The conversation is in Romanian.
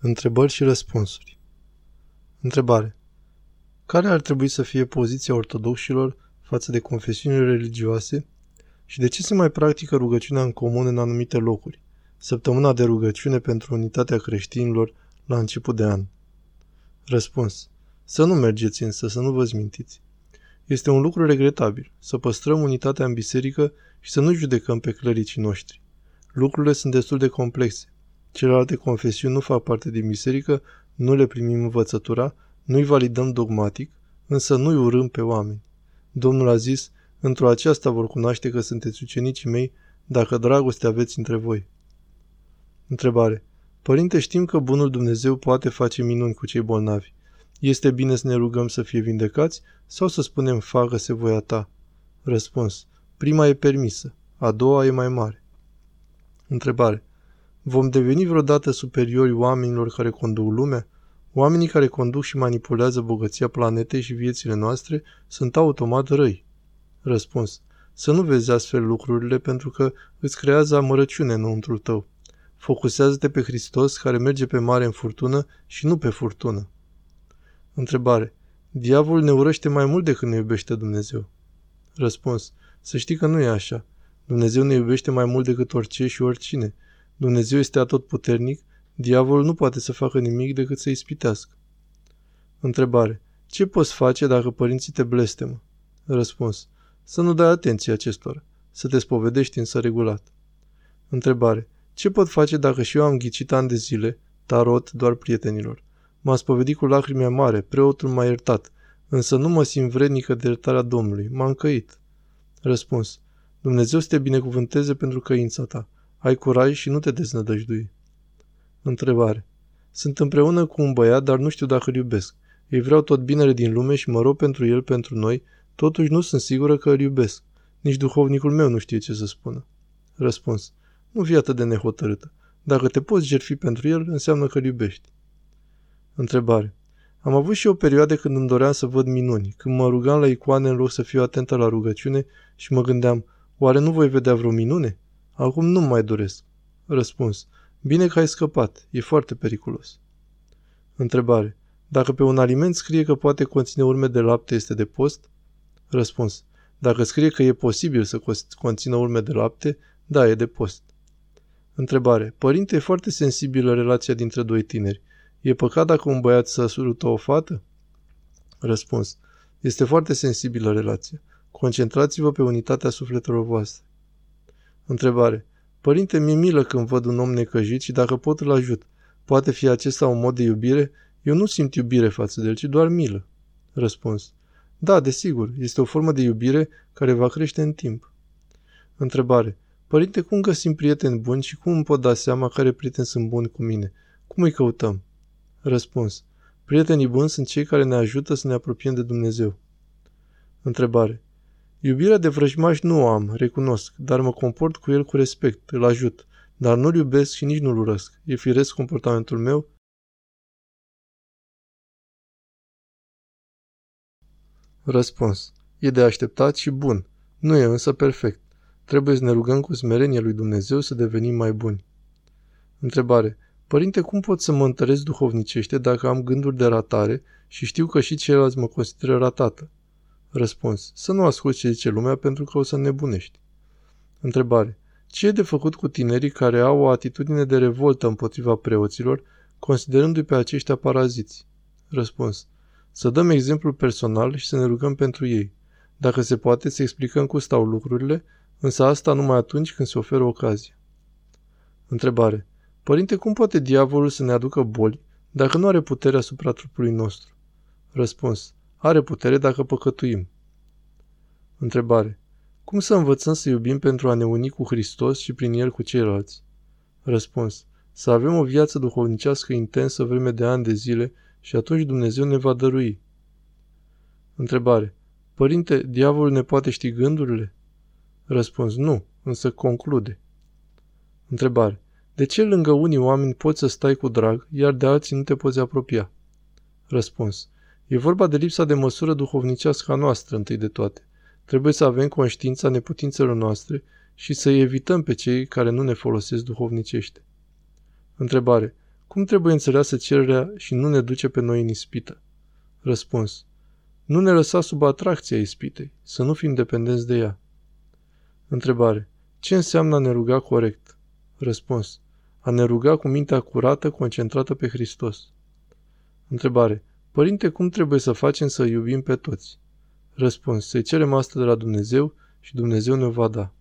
Întrebări și răspunsuri. Întrebare. Care ar trebui să fie poziția ortodoxilor față de confesiunile religioase și de ce se mai practică rugăciunea în comun în anumite locuri? Săptămâna de rugăciune pentru unitatea creștinilor la început de an. Răspuns. Să nu mergeți însă, să nu vă zmintiți. Este un lucru regretabil, să păstrăm unitatea în biserică și să nu judecăm pe clericii noștri. Lucrurile sunt destul de complexe. Celelalte confesiuni nu fac parte din biserică, nu le primim învățătura, nu-i validăm dogmatic, însă nu-i urâm pe oameni. Domnul a zis, într-o aceasta vor cunoaște că sunteți ucenicii mei, dacă dragoste aveți între voi. Întrebare. Părinte, știm că bunul Dumnezeu poate face minuni cu cei bolnavi. Este bine să ne rugăm să fie vindecați sau să spunem facă-se voia ta? Răspuns. Prima e permisă, a doua e mai mare. Întrebare. Vom deveni vreodată superiori oamenilor care conduc lumea? Oamenii care conduc și manipulează bogăția planetei și viețile noastre sunt automat răi. Răspuns. Să nu vezi astfel lucrurile pentru că îți creează amărăciune înăuntru tău. Focusează-te pe Hristos care merge pe mare în furtună și nu pe furtună. Întrebare. Diavolul ne urăște mai mult decât ne iubește Dumnezeu. Răspuns. Să știi că nu e așa. Dumnezeu ne iubește mai mult decât orice și oricine. Dumnezeu este atotputernic, diavolul nu poate să facă nimic decât să ispitească. Întrebare. Ce poți face dacă părinții te blestemă? Răspuns. Să nu dai atenție acestora. Să te spovedești însă regulat. Întrebare. Ce pot face dacă și eu am ghicit ani de zile, tarot doar prietenilor? M-am spovedit cu lacrime mare, preotul m-a iertat, însă nu mă simt vrednică de iertarea Domnului. M-am căit. Răspuns. Dumnezeu să te binecuvânteze pentru căința ta. Ai curaj și nu te deznădăjdui. Întrebare. Sunt împreună cu un băiat, dar nu știu dacă îl iubesc. Îi vreau tot binele din lume și mă rog pentru el, pentru noi, totuși nu sunt sigură că îl iubesc. Nici duhovnicul meu nu știe ce să spună. Răspuns. Nu fi atât de nehotărâtă. Dacă te poți jertfi pentru el, înseamnă că îl iubești. Întrebare. Am avut și o perioadă când îmi doream să văd minuni, când mă rugam la icoane în loc să fiu atentă la rugăciune și mă gândeam, oare nu voi vedea vreo minune? Acum nu mai doresc. Răspuns. Bine că ai scăpat. E foarte periculos. Întrebare. Dacă pe un aliment scrie că poate conține urme de lapte, este de post? Răspuns. Dacă scrie că e posibil să conțină urme de lapte, da, e de post. Întrebare. Părinte, e foarte sensibilă relația dintre doi tineri. E păcat dacă un băiat să surută o fată? Răspuns. Este foarte sensibilă relația. Concentrați-vă pe unitatea sufletelor voastre. Întrebare. Părinte, mi-e milă când văd un om necăjit și dacă pot îl ajut. Poate fi acesta un mod de iubire? Eu nu simt iubire față de el, ci doar milă. Răspuns. Da, desigur, este o formă de iubire care va crește în timp. Întrebare. Părinte, cum găsim prieteni buni și cum îmi pot da seama care prieteni sunt buni cu mine? Cum îi căutăm? Răspuns. Prietenii buni sunt cei care ne ajută să ne apropiem de Dumnezeu. Întrebare. Iubirea de vrăjmaș nu o am, recunosc, dar mă comport cu el cu respect, îl ajut, dar nu-l iubesc și nici nu-l urăsc. E firesc comportamentul meu? Răspuns. E de așteptat și bun. Nu e însă perfect. Trebuie să ne rugăm cu smerenie lui Dumnezeu să devenim mai buni. Întrebare. Părinte, cum pot să mă întăresc duhovnicește dacă am gânduri de ratare și știu că și ceilalți mă consideră ratată? Răspuns. Să nu asculți ce zice lumea pentru că o să nebunești. Întrebare. Ce e de făcut cu tinerii care au o atitudine de revoltă împotriva preoților, considerându-i pe aceștia paraziți? Răspuns. Să dăm exemplu personal și să ne rugăm pentru ei. Dacă se poate, să explicăm cum stau lucrurile, însă asta numai atunci când se oferă ocazie. Întrebare. Părinte, cum poate diavolul să ne aducă boli dacă nu are putere asupra trupului nostru? Răspuns. Are putere dacă păcătuim. Întrebare. Cum să învățăm să iubim pentru a ne uni cu Hristos și prin El cu ceilalți? Răspuns. Să avem o viață duhovnicească intensă vreme de ani de zile și atunci Dumnezeu ne va dărui. Întrebare. Părinte, diavolul ne poate ști gândurile? Răspuns. Nu, însă conclude. Întrebare. De ce lângă unii oameni poți să stai cu drag, iar de alții nu te poți apropia? Răspuns. E vorba de lipsa de măsură duhovnicească a noastră, întâi de toate. Trebuie să avem conștiința neputințelor noastre și să evităm pe cei care nu ne folosesc duhovnicește. Întrebare. Cum trebuie înțeleasă cererea și nu ne duce pe noi în ispită? Răspuns. Nu ne lăsa sub atracția ispitei, să nu fim dependenți de ea. Întrebare. Ce înseamnă a ne ruga corect? Răspuns. A ne ruga cu mintea curată, concentrată pe Hristos. Întrebare. Părinte, cum trebuie să facem să iubim pe toți? Răspuns. Să-i cerem asta de la Dumnezeu și Dumnezeu ne va da.